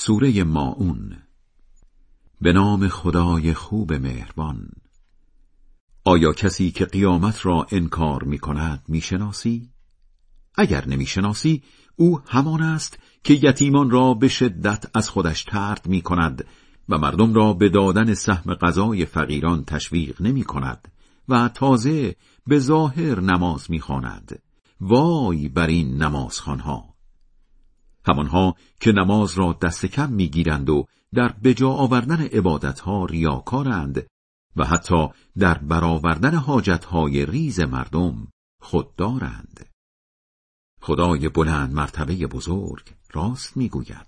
سوره ماون به نام خدای خوب مهربان آیا کسی که قیامت را انکار می کند می شناسی؟ اگر نمی شناسی او همان است که یتیمان را به شدت از خودش ترد می کند و مردم را به دادن سهم غذای فقیران تشویق نمی کند و تازه به ظاهر نماز می خاند. وای بر این نمازخانها همانها که نماز را دست کم می‌گیرند و در بجا آوردن عبادتها ریاکارند و حتی در برآوردن حاجتهای ریز مردم خوددارند خدای بلند مرتبه بزرگ راست می‌گوید.